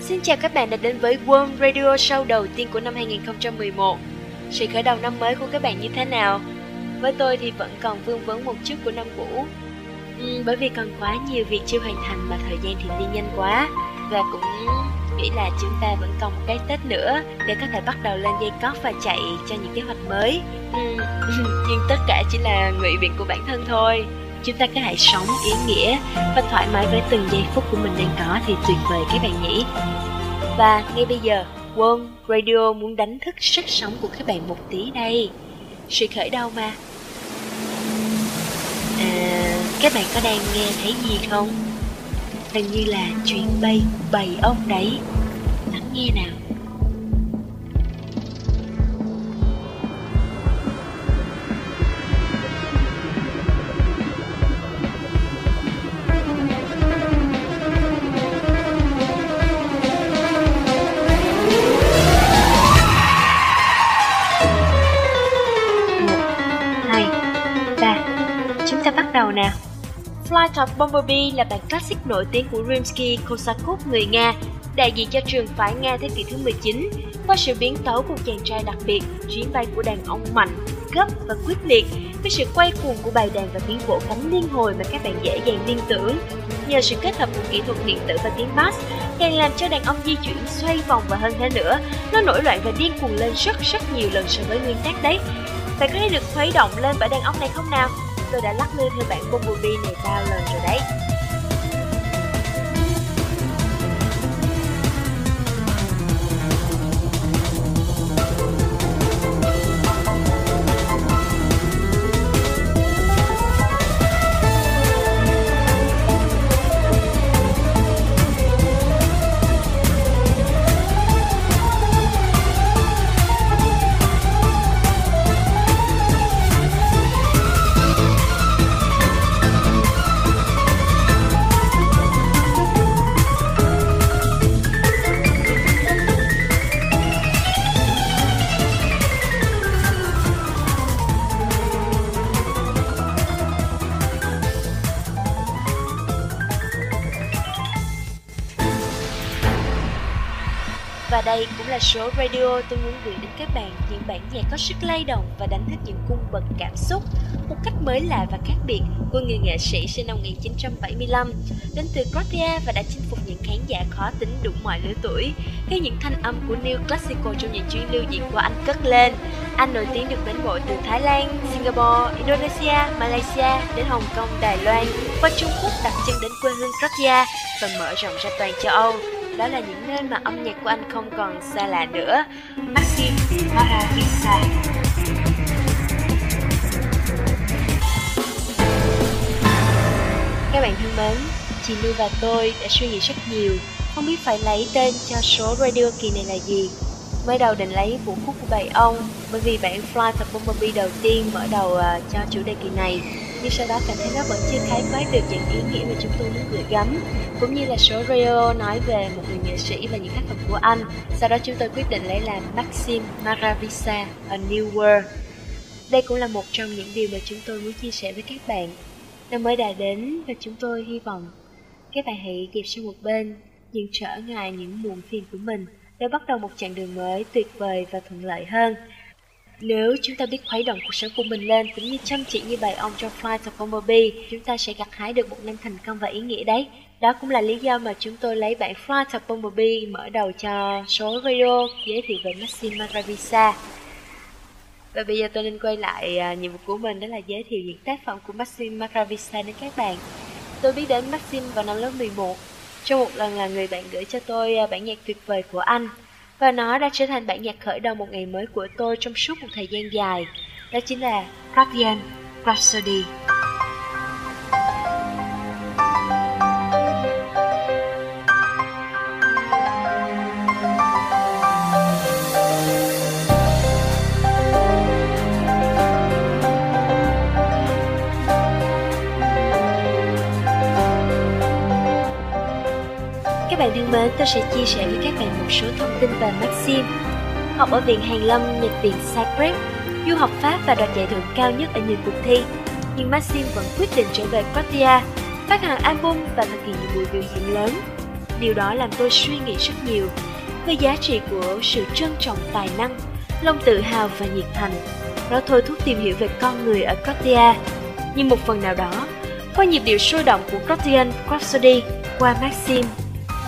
Xin chào các bạn đã đến với World Radio Show đầu tiên của năm 2011 Sự khởi đầu năm mới của các bạn như thế nào? Với tôi thì vẫn còn vương vấn một chút của năm cũ. Ừ, Bởi vì còn quá nhiều việc chưa hoàn thành mà thời gian thì đi nhanh quá. Và cũng nghĩ là chúng ta vẫn còn một cái Tết nữa Để có thể bắt đầu lên dây cót và chạy cho những kế hoạch mới. Ừ, Nhưng tất cả chỉ là ngụy biện của bản thân thôi chúng ta cứ hãy sống ý nghĩa và thoải mái với từng giây phút của mình đang có thì tuyệt vời các bạn nhỉ. Và ngay bây giờ quân Radio muốn đánh thức sức sống của các bạn một tí đây. Sự khởi đầu mà. À, các bạn có đang nghe thấy gì không? Hình như là chuyến bay bầy ong đấy. Lắng nghe nào. Flight of Bumblebee là bản classic nổi tiếng của Rimsky-Korsakov người Nga, đại diện cho trường phái Nga thế kỷ thứ 19. Qua sự biến tấu của chàng trai đặc biệt, chuyến bay của đàn ông mạnh, gấp và quyết liệt, với sự quay cuồng của bài đàn và tiếng vỗ cánh liên hồi mà các bạn dễ dàng liên tưởng. Nhờ sự kết hợp của kỹ thuật điện tử và tiếng bass, càng làm cho đàn ông di chuyển xoay vòng và hơn thế nữa, nó nổi loạn và điên cuồng lên rất rất nhiều lần so với nguyên tác đấy. Bạn có thể được khuấy động lên bởi đàn ông này không nào? Tôi đã lắc lư theo bản Bumblebee này bao lần rồi đấy. Đây cũng là số radio tôi muốn gửi đến các bạn những bản nhạc có sức lay động và đánh thức những cung bậc cảm xúc. Một cách mới lạ và khác biệt của người nghệ sĩ sinh năm 1975 đến từ Croatia và đã chinh phục những khán giả khó tính đủ mọi lứa tuổi. Khi những thanh âm của New Classical trong những chuyến lưu diễn của anh cất lên anh nổi tiếng được mến mộ từ Thái Lan, Singapore, Indonesia, Malaysia đến Hồng Kông, Đài Loan và Trung Quốc đặt chân đến quê hương Croatia và mở rộng ra toàn châu Âu đó là những nơi mà âm nhạc của anh không còn xa lạ nữa. Maxim Maravisa Các bạn thân mến, chị Lưu và tôi đã suy nghĩ rất nhiều, không biết phải lấy tên cho số radio kỳ này là gì. Mới đầu định lấy vũ khúc của bầy ông, bởi vì bản Fly the Bumblebee đầu tiên mở đầu uh, cho chủ đề kỳ này nhưng sau đó cảm thấy nó vẫn chưa khái quát được những ý nghĩa mà chúng tôi muốn gửi gắm, cũng như là số Rio nói về một người nghệ sĩ và những tác phẩm của anh. Sau đó chúng tôi quyết định lấy làm Maxim Maravisa, A New World. Đây cũng là một trong những điều mà chúng tôi muốn chia sẻ với các bạn. Năm mới đã đến và chúng tôi hy vọng các bạn hãy kịp sang một bên những trở ngại những muộn phiền của mình, để bắt đầu một chặng đường mới tuyệt vời và thuận lợi hơn nếu chúng ta biết khuấy động cuộc sống của mình lên cũng như chăm chỉ như bài ông trong Flight of B, chúng ta sẽ gặt hái được một năm thành công và ý nghĩa đấy. Đó cũng là lý do mà chúng tôi lấy bản Flight of Bumblebee mở đầu cho số video giới thiệu về Maxim Maravisa. Và bây giờ tôi nên quay lại à, nhiệm vụ của mình đó là giới thiệu những tác phẩm của Maxim Maravisa đến các bạn. Tôi biết đến Maxim vào năm lớp 11. Trong một lần là người bạn gửi cho tôi à, bản nhạc tuyệt vời của anh và nó đã trở thành bản nhạc khởi đầu một ngày mới của tôi trong suốt một thời gian dài. Đó chính là Guardian Rhapsody. Bạn thân mến, tôi sẽ chia sẻ với các bạn một số thông tin về Maxim. Học ở Viện Hàn Lâm, Nhật Viện Cyprus, du học Pháp và đoạt giải thưởng cao nhất ở nhiều cuộc thi. Nhưng Maxim vẫn quyết định trở về Croatia, phát hành album và thực hiện những buổi biểu diễn lớn. điều đó làm tôi suy nghĩ rất nhiều về giá trị của sự trân trọng tài năng, lòng tự hào và nhiệt thành. Nó thôi thúc tìm hiểu về con người ở Croatia. Nhưng một phần nào đó, qua nhịp điệu sôi động của Croatian Rhapsody qua Maxim,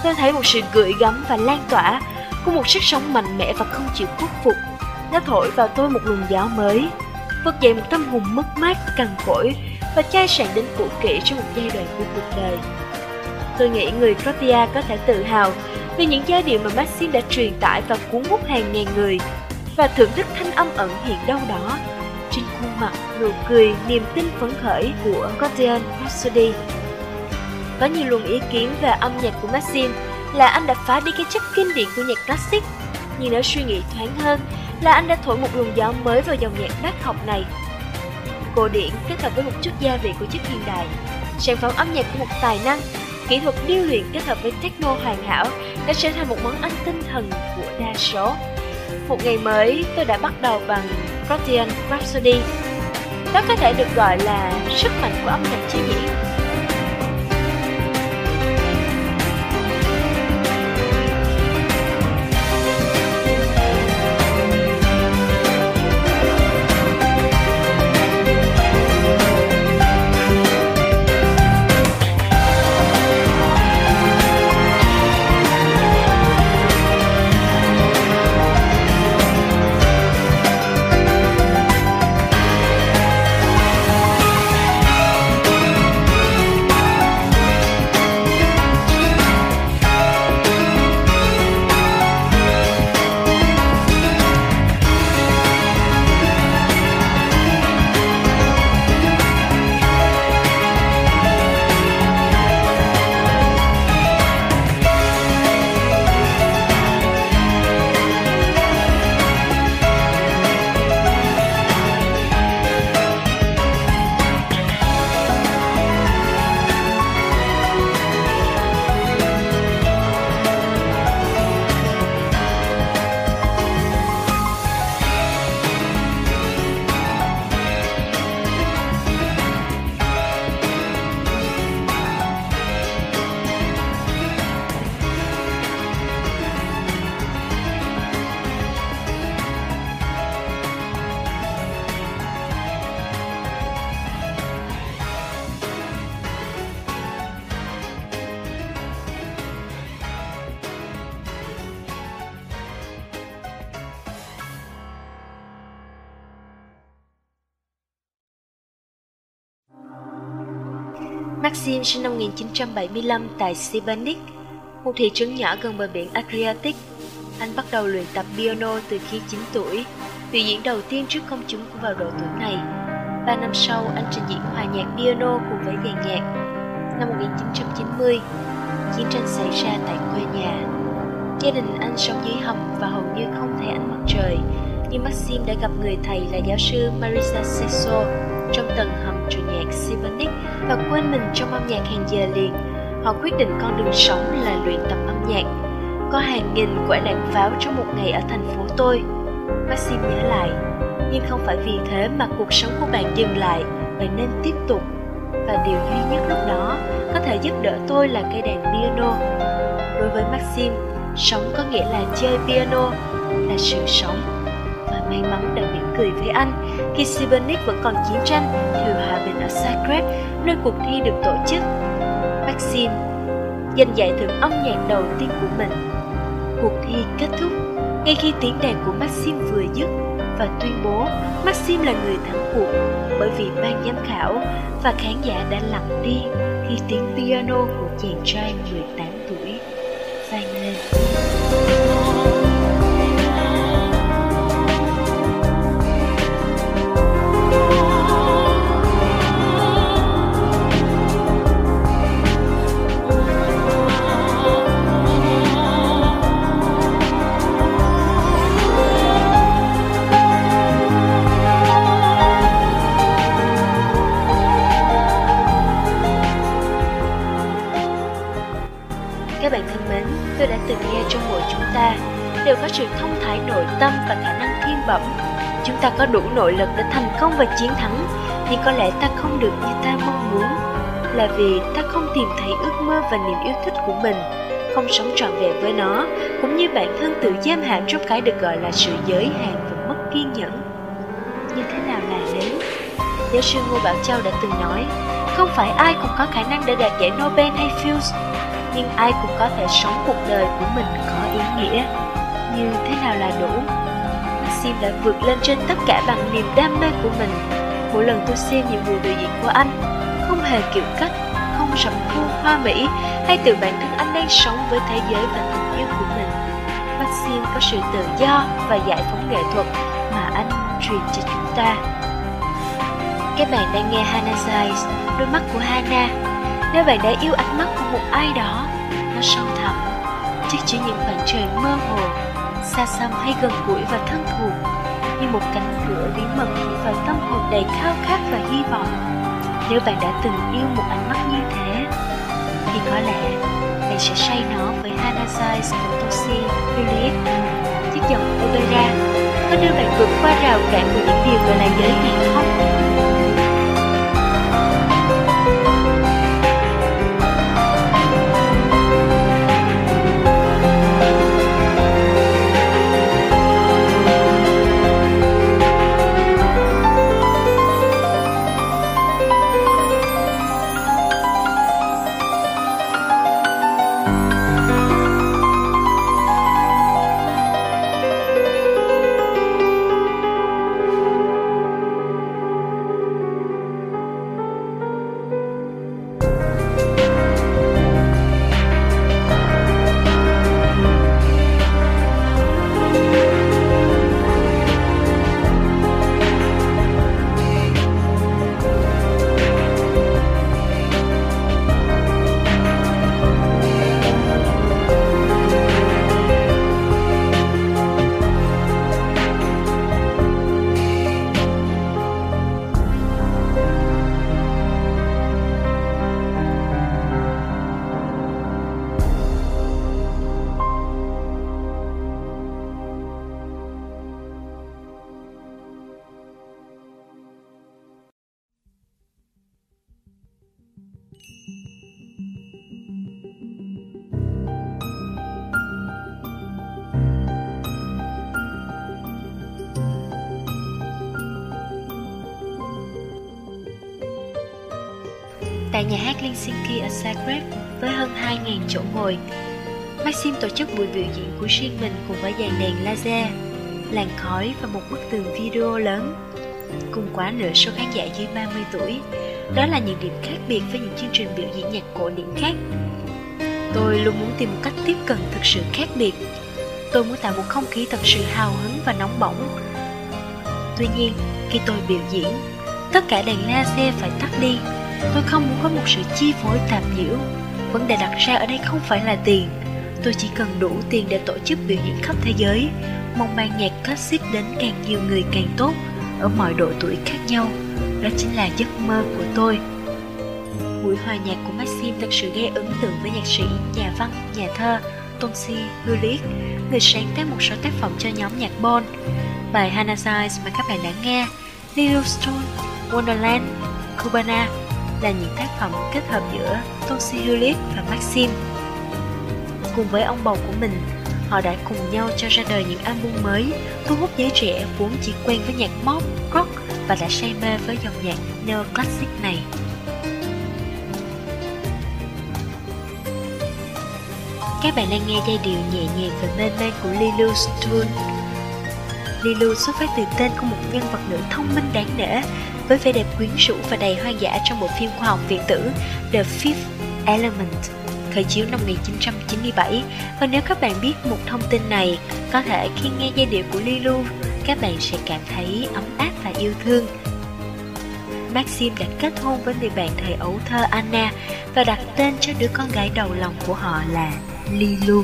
tôi thấy một sự gửi gắm và lan tỏa của một sức sống mạnh mẽ và không chịu khuất phục. Nó thổi vào tôi một luồng gió mới, vực dậy một tâm hồn mất mát, cằn cỗi và chai sạn đến cũ kỹ trong một giai đoạn của cuộc đời. Tôi nghĩ người Croatia có thể tự hào vì những giai điệu mà Maxim đã truyền tải và cuốn hút hàng ngàn người và thưởng thức thanh âm ẩn hiện đâu đó trên khuôn mặt, nụ cười, niềm tin phấn khởi của Croatian Rhapsody. Có nhiều luồng ý kiến về âm nhạc của Maxim là anh đã phá đi cái chất kinh điển của nhạc classic, nhưng nếu suy nghĩ thoáng hơn là anh đã thổi một luồng gió mới vào dòng nhạc bác học này. Cổ điển kết hợp với một chút gia vị của chất hiện đại, sản phẩm âm nhạc của một tài năng kỹ thuật điêu luyện kết hợp với techno hoàn hảo đã trở thành một món ăn tinh thần của đa số. Một ngày mới, tôi đã bắt đầu bằng Protean Rhapsody. Đó có thể được gọi là sức mạnh của âm nhạc chế diễn Maxim sinh năm 1975 tại Sibanik, một thị trấn nhỏ gần bờ biển Adriatic. Anh bắt đầu luyện tập piano từ khi 9 tuổi, biểu diễn đầu tiên trước công chúng cũng vào độ tuổi này. Ba năm sau, anh trình diễn hòa nhạc piano cùng với dàn nhạc. Năm 1990, chiến tranh xảy ra tại quê nhà. Gia đình anh sống dưới hầm và hầu như không thấy ánh mặt trời, nhưng Maxim đã gặp người thầy là giáo sư Marisa Sesso, trong tầng hầm truyền nhạc Symphonic và quên mình trong âm nhạc hàng giờ liền. Họ quyết định con đường sống là luyện tập âm nhạc. Có hàng nghìn quả đạn pháo trong một ngày ở thành phố tôi. Maxim nhớ lại, nhưng không phải vì thế mà cuộc sống của bạn dừng lại, bạn nên tiếp tục. Và điều duy nhất lúc đó có thể giúp đỡ tôi là cây đàn piano. Đối với Maxim, sống có nghĩa là chơi piano, là sự sống và may mắn đã bị cười với anh khi Sibernik vẫn còn chiến tranh thì hòa bình ở Zagreb, nơi cuộc thi được tổ chức. Maxim giành giải thưởng âm nhạc đầu tiên của mình. Cuộc thi kết thúc ngay khi tiếng đàn của Maxim vừa dứt và tuyên bố Maxim là người thắng cuộc bởi vì ban giám khảo và khán giả đã lặng đi khi tiếng piano của chàng trai 18 tuổi vang lên. Tôi đã từng nghe trong buổi chúng ta đều có sự thông thái nội tâm và khả năng thiên bẩm. Chúng ta có đủ nội lực để thành công và chiến thắng, nhưng có lẽ ta không được như ta mong muốn, là vì ta không tìm thấy ước mơ và niềm yêu thích của mình. không sống trọn vẹn với nó, cũng như bản thân tự giam hãm trong cái được gọi là sự giới hạn và mất kiên nhẫn. Như thế nào là nếu? Giáo sư Ngô Bảo Châu đã từng nói, không phải ai cũng có khả năng để đạt giải Nobel hay Fields, nhưng ai cũng có thể sống cuộc đời của mình có ý nghĩa. Như thế nào là đủ? Maxim đã vượt lên trên tất cả bằng niềm đam mê của mình. Mỗi lần tôi xem những buổi biểu diễn của anh, không hề kiểu cách, không sầm khuôn hoa mỹ, hay từ bản thân anh đang sống với thế giới và tình yêu của mình. Maxim có sự tự do và giải phóng nghệ thuật mà anh truyền cho chúng ta. Các bạn đang nghe Hannah Size, đôi mắt của Hannah. Nếu bạn đã yêu ánh mắt của một ai đó, nó sâu thẳm, chắc chỉ những khoảng trời mơ hồ, xa xăm hay gần gũi và thân thuộc, như một cánh cửa bí mật và tâm hồn đầy khao khát và hy vọng. Nếu bạn đã từng yêu một ánh mắt như thế, thì có lẽ bạn sẽ say nó với Hannah Zeiss của Toshi Juliet, chiếc dòng opera có đưa bạn vượt qua rào cản của những điều gọi là giới hạn không? Tại nhà hát Helsinki ở Zagreb với hơn 2.000 chỗ ngồi. Maxim tổ chức buổi biểu diễn của riêng mình cùng với dàn đèn laser, làn khói và một bức tường video lớn. Cùng quá nửa số khán giả dưới 30 tuổi. Đó là những điểm khác biệt với những chương trình biểu diễn nhạc cổ điển khác. Tôi luôn muốn tìm một cách tiếp cận thực sự khác biệt. Tôi muốn tạo một không khí thật sự hào hứng và nóng bỏng. Tuy nhiên, khi tôi biểu diễn, tất cả đèn laser phải tắt đi Tôi không muốn có một sự chi phối tạp nhiễu. Vấn đề đặt ra ở đây không phải là tiền. Tôi chỉ cần đủ tiền để tổ chức biểu diễn khắp thế giới. Mong mang nhạc classic đến càng nhiều người càng tốt Ở mọi độ tuổi khác nhau. Đó chính là giấc mơ của tôi. Buổi hòa nhạc của Maxim thật sự gây ấn tượng với nhạc sĩ, nhà văn, nhà thơ Tonsi Hulick Người sáng tác một số tác phẩm cho nhóm nhạc Bon Bài Hannah Size mà các bạn đã nghe Little Stone, Wonderland, Cubana là những tác phẩm kết hợp giữa Toshi Hulit và Maxim. Cùng với ông bầu của mình, họ đã cùng nhau cho ra đời những album mới, thu hút giới trẻ vốn chỉ quen với nhạc pop, rock và đã say mê với dòng nhạc neoclassic này. Các bạn đang nghe giai điệu nhẹ nhàng và mê man của Lilu Stone. Lilu xuất phát từ tên của một nhân vật nữ thông minh đáng nể với vẻ đẹp quyến rũ và đầy hoang dã trong bộ phim khoa học viễn tử, The Fifth Element, khởi chiếu năm 1997 và nếu các bạn biết một thông tin này, có thể khi nghe giai điệu của Lilu các bạn sẽ cảm thấy ấm áp và yêu thương Maxim đã kết hôn với người bạn thời ấu thơ Anna và đặt tên cho đứa con gái đầu lòng của họ là Lilu.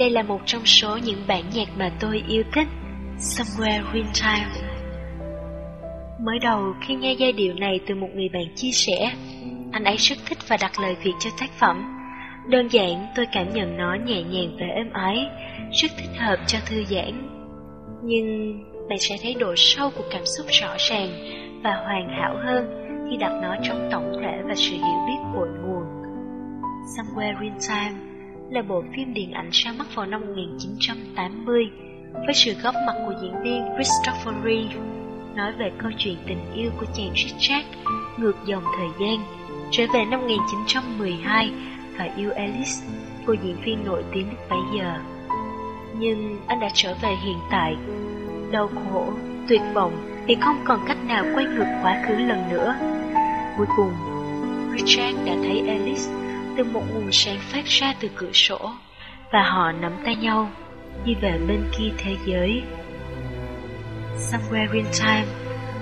Đây là một trong số những bản nhạc mà tôi yêu thích, Somewhere in Time. Mới đầu khi nghe giai điệu này từ một người bạn chia sẻ, anh ấy rất thích và đặt lời Việt cho tác phẩm. Đơn giản tôi cảm nhận nó nhẹ nhàng và êm ái, rất thích hợp cho thư giãn. Nhưng bạn sẽ thấy độ sâu của cảm xúc rõ ràng và hoàn hảo hơn khi đặt nó trong tổng thể và sự hiểu biết cội nguồn. Somewhere in Time là bộ phim điện ảnh ra mắt vào năm 1980 với sự góp mặt của diễn viên Christopher Reeve nói về câu chuyện tình yêu của chàng Richard ngược dòng thời gian trở về năm 1912 và yêu Alice, cô diễn viên nổi tiếng lúc bấy giờ. Nhưng anh đã trở về hiện tại, đau khổ, tuyệt vọng vì không còn cách nào quay ngược quá khứ lần nữa. Cuối cùng, Richard đã thấy Alice từ một nguồn sáng phát ra từ cửa sổ và họ nắm tay nhau đi về bên kia thế giới. Somewhere in Time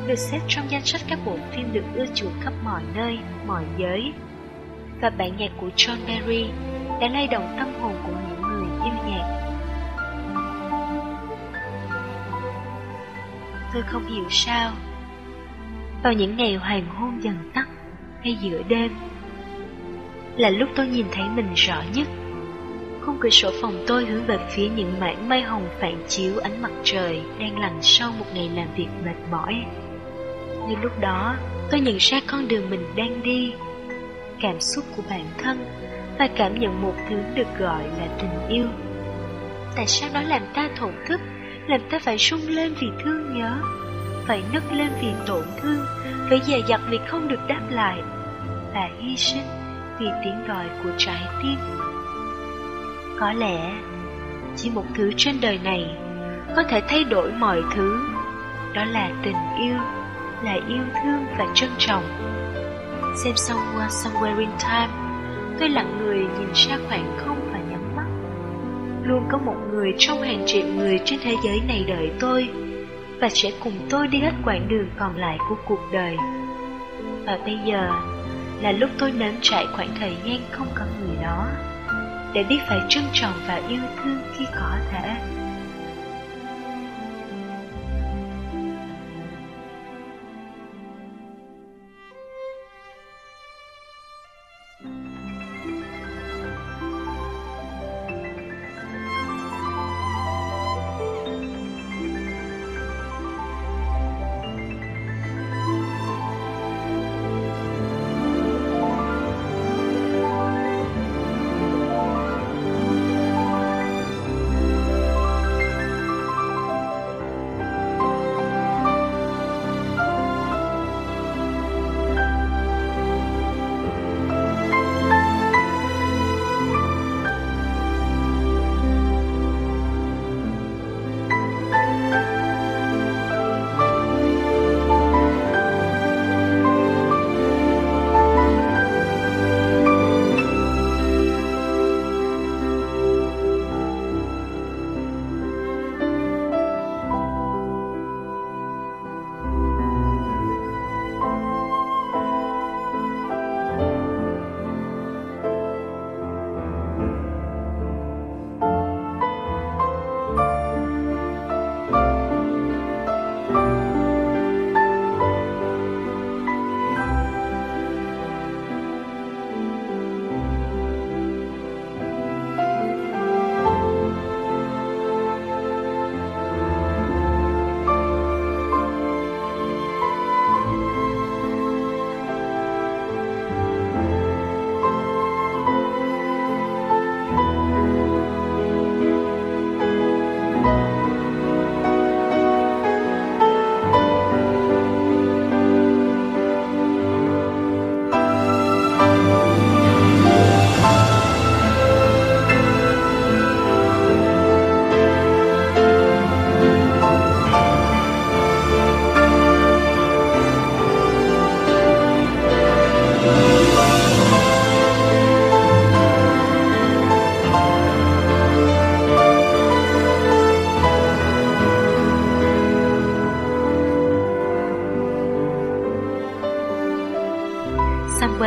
được xếp trong danh sách các bộ phim được ưa chuộng khắp mọi nơi, mọi giới. Và bản nhạc của John Barry đã lay động tâm hồn của những người yêu nhạc. Tôi không hiểu sao. Vào những ngày hoàng hôn dần tắt hay giữa đêm, là lúc tôi nhìn thấy mình rõ nhất. Khung cửa sổ phòng tôi hướng về phía những mảng mây hồng phản chiếu ánh mặt trời đang lặn sau một ngày làm việc mệt mỏi. Như lúc đó, tôi nhận ra con đường mình đang đi, cảm xúc của bản thân và cảm nhận một thứ được gọi là tình yêu. Tại sao nó làm ta thổn thức, làm ta phải sung lên vì thương nhớ, phải nức lên vì tổn thương, phải dè dặt vì không được đáp lại, và hy sinh vì tiếng gọi của trái tim. Có lẽ, chỉ một thứ trên đời này có thể thay đổi mọi thứ, đó là tình yêu là yêu thương và trân trọng. Xem xong qua Somewhere in Time, tôi lặng người nhìn ra khoảng không và nhắm mắt. Luôn có một người trong hàng triệu người trên thế giới này đợi tôi, và sẽ cùng tôi đi hết quãng đường còn lại của cuộc đời. Và bây giờ là lúc tôi nếm trải khoảng thời gian không có người đó, để biết phải trân trọng và yêu thương khi có thể.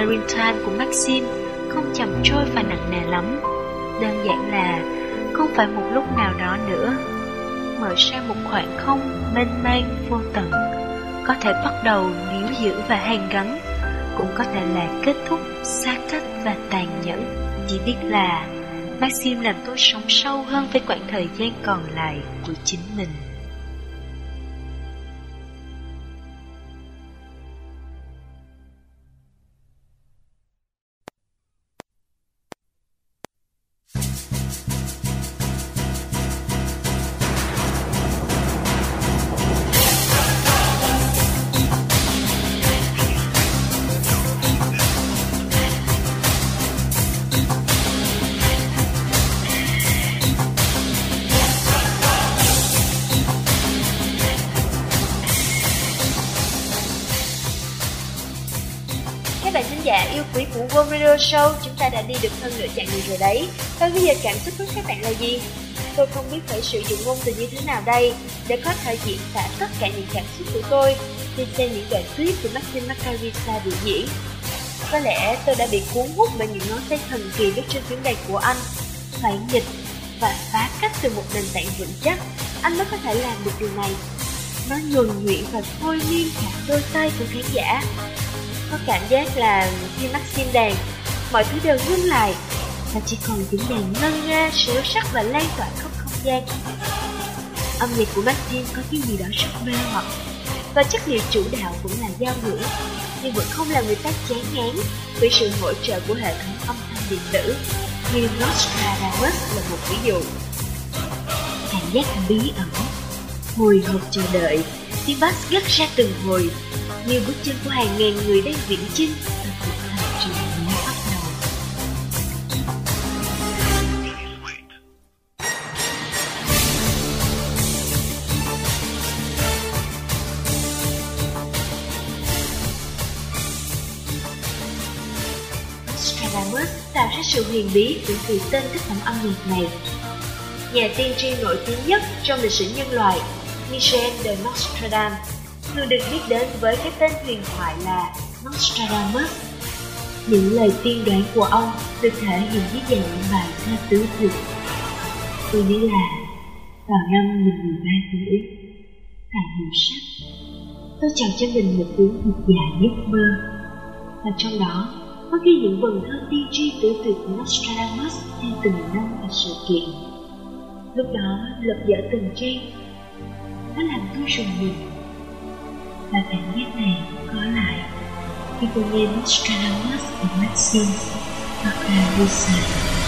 Somewhere của Maxim không chậm trôi và nặng nề lắm. Đơn giản là không phải một lúc nào đó nữa. Mở ra một khoảng không mênh mang vô tận, có thể bắt đầu níu giữ và hàn gắn, cũng có thể là kết thúc xa cách và tàn nhẫn. Chỉ biết là maxim làm tôi sống sâu hơn với quãng thời gian còn lại của chính mình. Show, chúng ta đã đi được hơn nửa chặng đường rồi đấy. Và bây giờ cảm xúc của các bạn là gì? Tôi không biết phải sử dụng ngôn từ như thế nào đây để có thể diễn tả tất cả những cảm xúc của tôi khi xem những đoạn clip của Maxim Macarisa biểu diễn. Có lẽ tôi đã bị cuốn hút bởi những ngón tay thần kỳ lúc trên tiếng đàn của anh. Phải nghịch và phá cách từ một nền tảng vững chắc, anh mới có thể làm được điều này. Nó nhuần nhuyễn và thôi miên cả đôi tay của khán giả. Có cảm giác là khi Maxim đàn, mọi thứ đều ngưng lại và chỉ còn tiếng đèn ngân nga, sửa sắc và lan tỏa khắp không gian. Âm nhạc của Maxim có cái gì đó rất mê hoặc và chất liệu chủ đạo cũng là giao hưởng nhưng vẫn không làm người ta chán ngán vì sự hỗ trợ của hệ thống âm thanh điện tử như Nostradamus là một ví dụ. Cảm giác bí ẩn, hồi hộp chờ đợi, tiếng bass gắt ra từng hồi như bước chân của hàng ngàn người đang viễn chinh huyền bí cũng từ tên tác phẩm âm nhạc này. Nhà tiên tri nổi tiếng nhất trong lịch sử nhân loại, Michel de Nostradam người được biết đến với cái tên huyền thoại là Nostradamus. Những lời tiên đoán của ông được thể hiện dưới dạng những bài thơ tứ thực. Tôi nghĩ là vào năm mình 13 tuổi, tại hiệu sách, tôi chọn cho mình một cuốn thuộc dài giấc mơ. Và trong đó có ghi những vần thơ tiên tri tứ tuyệt của Nostradamus theo từng năm và sự kiện. Lúc đó lật dở từng trang, nó làm tôi rùng mình và cảm giác này có lại khi tôi nghe Nostradamus của Maxim Macarusa.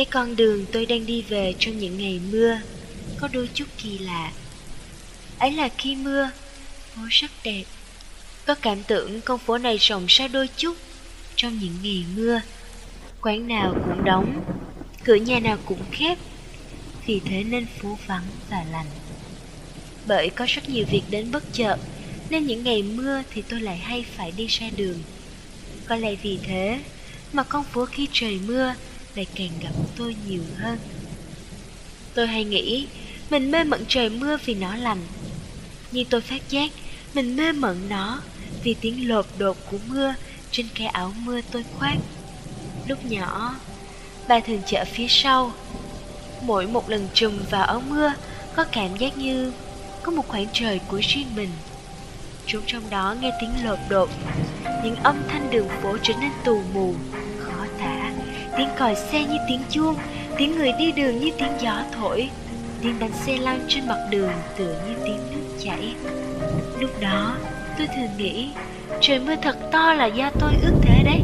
Cái con đường tôi đang đi về trong những ngày mưa, Có đôi chút kỳ lạ. Ấy là khi mưa, Phố rất đẹp. Có cảm tưởng con phố này rộng ra đôi chút Trong những ngày mưa. Quán nào cũng đóng, Cửa nhà nào cũng khép, Vì thế nên phố vắng và lạnh. Bởi có rất nhiều việc đến bất chợt, Nên những ngày mưa thì tôi lại hay phải đi ra đường. Có lẽ vì thế mà con phố khi trời mưa lại càng gặp tôi nhiều hơn. Tôi hay nghĩ, Mình mê mẩn trời mưa vì nó lành. Nhưng tôi phát giác, Mình mê mẩn nó Vì tiếng lột đột của mưa Trên cái áo mưa tôi khoác. Lúc nhỏ, Bà thường chở phía sau. Mỗi một lần trùm vào áo mưa, Có cảm giác như Có một khoảng trời của riêng mình. Trốn trong đó nghe tiếng lột đột, Những âm thanh đường phố trở nên tù mù tiếng còi xe như tiếng chuông, tiếng người đi đường như tiếng gió thổi, tiếng bánh xe lăn trên mặt đường tựa như tiếng nước chảy. Lúc đó, tôi thường nghĩ, trời mưa thật to là do tôi ước thế đấy.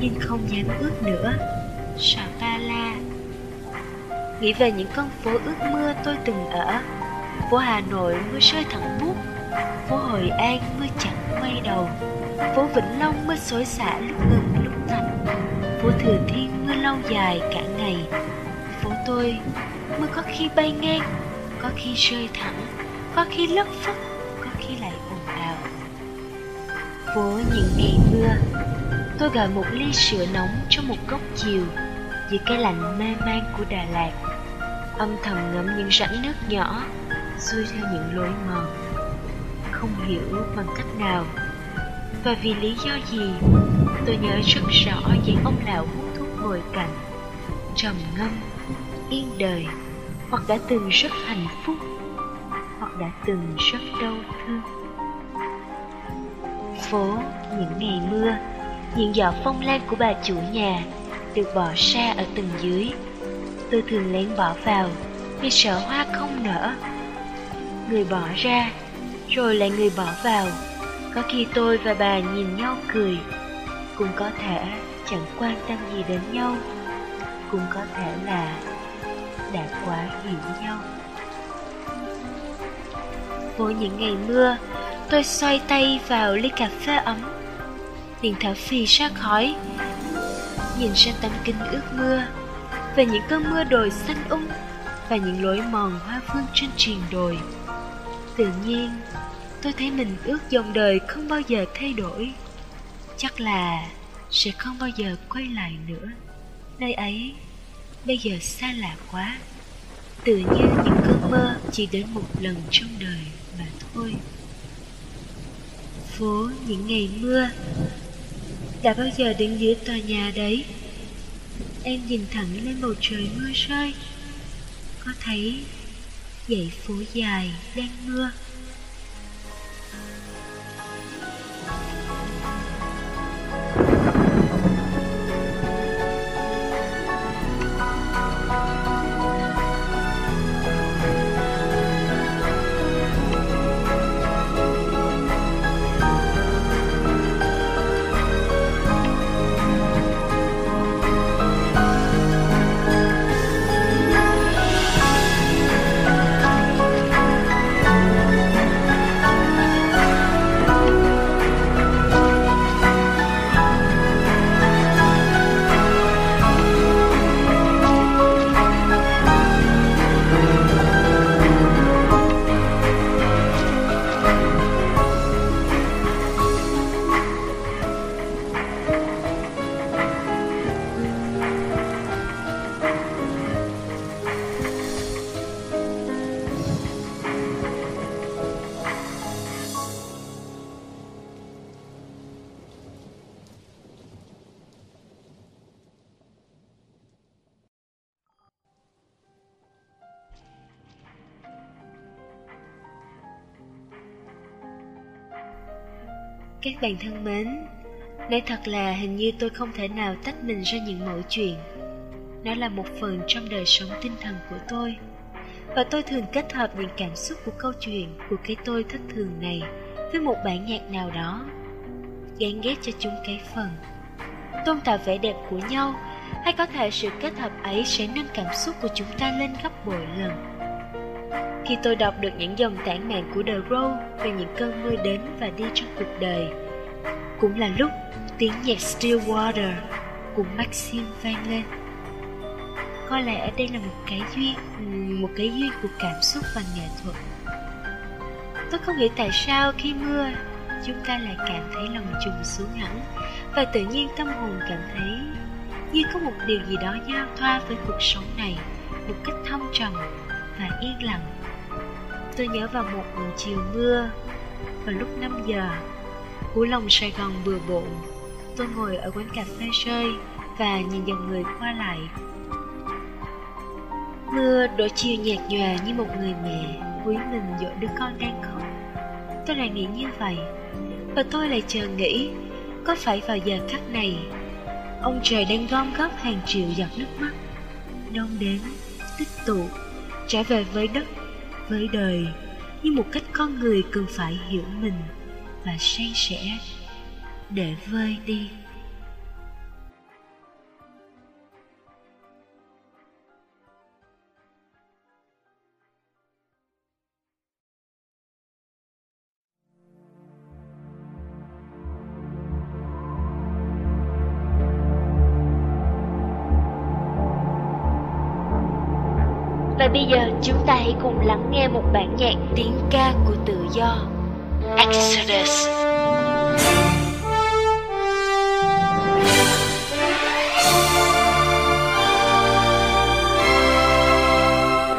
Nhưng không dám ước nữa, sao ta la? Nghĩ về những con phố ước mưa tôi từng ở, phố hà nội mưa rơi thẳng bút phố hội an mưa chẳng mây đầu, phố vĩnh long mưa xối xả lúc ngừng của thừa thiên mưa lâu dài cả ngày. Phố tôi mưa có khi bay ngang, có khi rơi thẳng, có khi lất phất, có khi lại ồn ào. Phố những ngày mưa, tôi gọi một ly sữa nóng trong một góc chiều dưới cái lạnh mê man của đà lạt. Âm thầm ngắm những rãnh nước nhỏ, xuôi theo những lối mòn. Không hiểu bằng cách nào và vì lý do gì tôi nhớ rất rõ những ông lão hút thuốc ngồi cạnh, trầm ngâm, yên đời, hoặc đã từng rất hạnh phúc, hoặc đã từng rất đau thương. Phố, những ngày mưa, những giọt phong lan của bà chủ nhà được bỏ ra ở tầng dưới. Tôi thường lén bỏ vào vì sợ hoa không nở. Người bỏ ra, rồi lại người bỏ vào. Có khi tôi và bà nhìn nhau cười cũng có thể chẳng quan tâm gì đến nhau. Cũng có thể là đã quá hiểu nhau. Mỗi những ngày mưa, tôi xoay tay vào ly cà phê ấm. Liền thở phì ra khói nhìn sang tấm kinh ướt mưa. Về những cơn mưa đồi xanh ung và những lối mòn hoa phương trên triền đồi. Tự nhiên, tôi thấy mình ước dòng đời không bao giờ thay đổi chắc là sẽ không bao giờ quay lại nữa. Nơi ấy bây giờ xa lạ quá. Tự như những cơn mơ chỉ đến một lần trong đời mà thôi. Phố những ngày mưa đã bao giờ đứng dưới tòa nhà đấy? Em nhìn thẳng lên bầu trời mưa rơi. Có thấy dãy phố dài đang mưa? Bạn thân mến, nói thật là hình như tôi không thể nào tách mình ra những mẫu chuyện. Nó là một phần trong đời sống tinh thần của tôi. Và tôi thường kết hợp những cảm xúc của câu chuyện của cái tôi thất thường này với một bản nhạc nào đó. Gán ghét cho chúng cái phần. Tôn tạo vẻ đẹp của nhau hay có thể sự kết hợp ấy sẽ nâng cảm xúc của chúng ta lên gấp bội lần. Khi tôi đọc được những dòng tản mạn của The Row về những cơn mưa đến và đi trong cuộc đời, cũng là lúc tiếng nhạc Stillwater của Maxim vang lên. Có lẽ đây là một cái duyên, một cái duyên của cảm xúc và nghệ thuật. Tôi không hiểu tại sao khi mưa, chúng ta lại cảm thấy lòng trùng xuống hẳn và tự nhiên tâm hồn cảm thấy như có một điều gì đó giao thoa với cuộc sống này một cách thâm trầm và yên lặng tôi nhớ vào một chiều mưa vào lúc 5 giờ cú lòng Sài Gòn bừa bộn tôi ngồi ở quán cà phê rơi và nhìn dòng người qua lại. Mưa đổ chiều nhạt nhòa như một người mẹ quý mình dỗ đứa con đang khóc. Tôi lại nghĩ như vậy, và tôi lại chờ nghĩ, có phải vào giờ khắc này, ông trời đang gom góp hàng triệu giọt nước mắt đông đến, tích tụ, trở về với đất, với đời, như một cách con người cần phải hiểu mình và san sẻ. Để vơi đi. Và bây giờ chúng ta hãy cùng lắng nghe một bản nhạc tiếng ca của tự do. Exodus.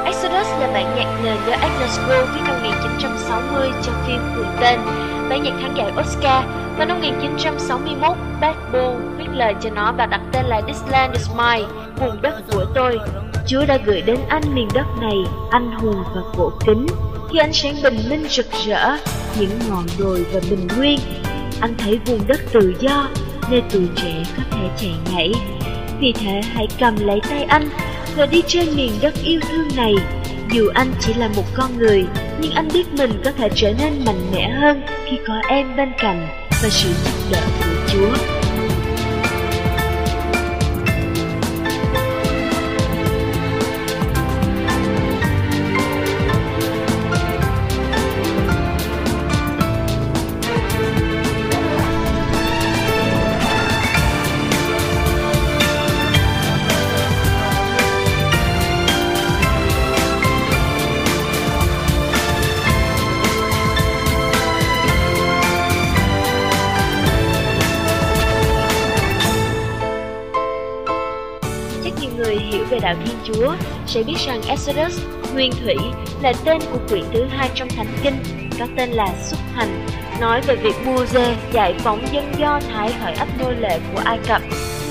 Exodus là bản nhạc nền do Agnes Gold viết năm 1960 cho phim cùng tên. Bản nhạc thắng giải Oscar Và năm 1961, Bad Bull viết lời cho nó và đặt tên là This Land is Mine, vùng đất của tôi. Chúa đã gửi đến anh miền đất này anh hùng và cổ kính. Khi ánh sáng bình minh rực rỡ những ngọn đồi và bình nguyên. Anh thấy vùng đất tự do nơi tuổi trẻ có thể chạy nhảy. Vì thế, hãy cầm lấy tay anh và đi trên miền đất yêu thương này. Dù anh chỉ là một con người, nhưng anh biết mình có thể trở nên mạnh mẽ hơn khi có em bên cạnh và sự giúp đỡ của chúa. Đạo Thiên Chúa sẽ biết rằng Exodus, nguyên thủy, là tên của quyển thứ hai trong Thánh Kinh, có tên là Xuất Hành, nói về việc mua dê giải phóng dân Do Thái khỏi ấp nô lệ của Ai Cập,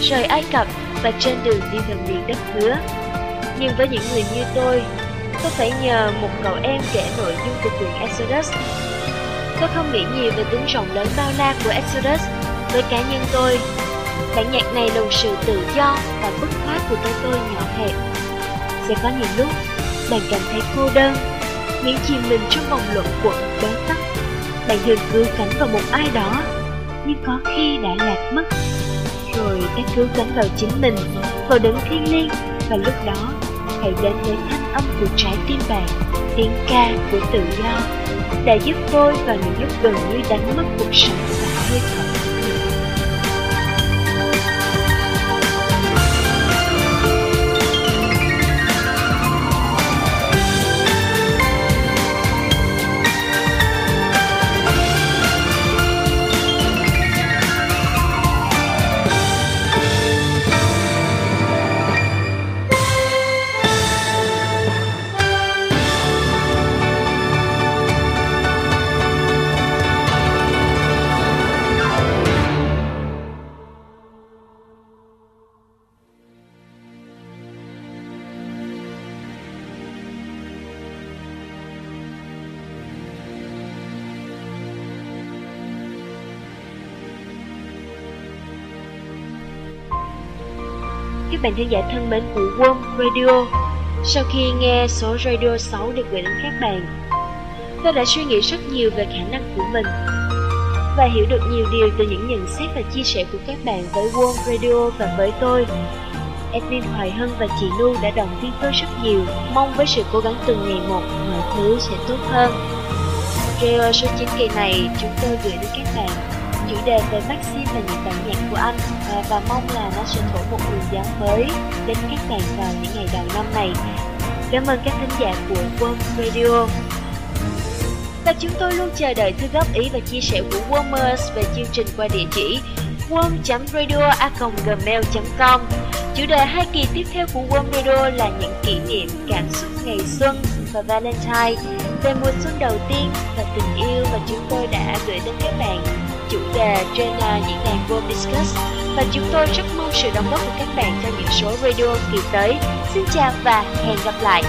rời Ai Cập và trên đường đi về miền đất hứa. Nhưng với những người như tôi, tôi phải nhờ một cậu em kể nội dung của quyển Exodus. Tôi không nghĩ nhiều về tính rộng lớn bao la của Exodus. Với cá nhân tôi, Bản nhạc này là sự tự do và bứt khoát của tôi tôi nhỏ hẹp. Sẽ có những lúc bạn cảm thấy cô đơn, những chìm mình trong vòng luận quẩn bế tắc. Bạn thường cứu cánh vào một ai đó, nhưng có khi đã lạc mất. Rồi các cứu cánh vào chính mình, vào đấng thiên liêng, và lúc đó hãy đến với thanh âm của trái tim bạn, tiếng ca của tự do, đã giúp tôi vào những lúc gần như đánh mất cuộc sống và hơi thở. Các bạn thân giả thân mến của World Radio. Sau khi nghe số Radio 6 được gửi đến các bạn Tôi đã suy nghĩ rất nhiều về khả năng của mình Và hiểu được nhiều điều từ những nhận xét và chia sẻ của các bạn với World Radio và với tôi. Edwin Hoài Hân và chị Nu đã động viên tôi rất nhiều Mong với sự cố gắng từng ngày một, mọi thứ sẽ tốt hơn. Radio số 9 kỳ này chúng tôi gửi đến các bạn chủ đề về Maxim và những bản nhạc của anh và mong là nó sẽ thổi một luồng gió mới đến các bạn vào những ngày đầu năm này. Cảm ơn các thính giả của Quân Radio. Và chúng tôi luôn chờ đợi thư góp ý và chia sẻ của Womers về chương trình qua địa chỉ warm.radio.gmail.com Chủ đề hai kỳ tiếp theo của Warm Radio là những kỷ niệm, cảm xúc ngày xuân và Valentine về mùa xuân đầu tiên và tình yêu và chúng tôi đã gửi đến các bạn chủ đề trên à, diễn đàn World Discuss và chúng tôi rất mong sự đóng góp của các bạn cho những số radio kỳ tới. Xin chào và hẹn gặp lại!